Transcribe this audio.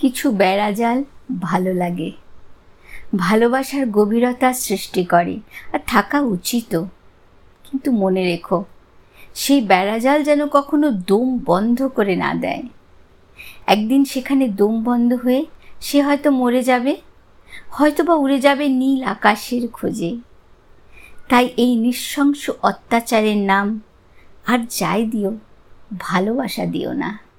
কিছু বেড়াজাল, ভালো লাগে। ভালোবাসার গভীরতা সৃষ্টি করে আর থাকা উচিতও কিন্তু মনে রেখো, সেই বেড়াজাল যেন কখনো দম বন্ধ করে না দেয়। একদিন সেখানে দম বন্ধ হয়ে সে হয়তো মরে যাবে হয়তো বা উড়ে যাবে নীল আকাশের খোঁজে। তাই এই নৃশংস অত্যাচারের নাম আর যাই দিও, ভালোবাসা দিও না।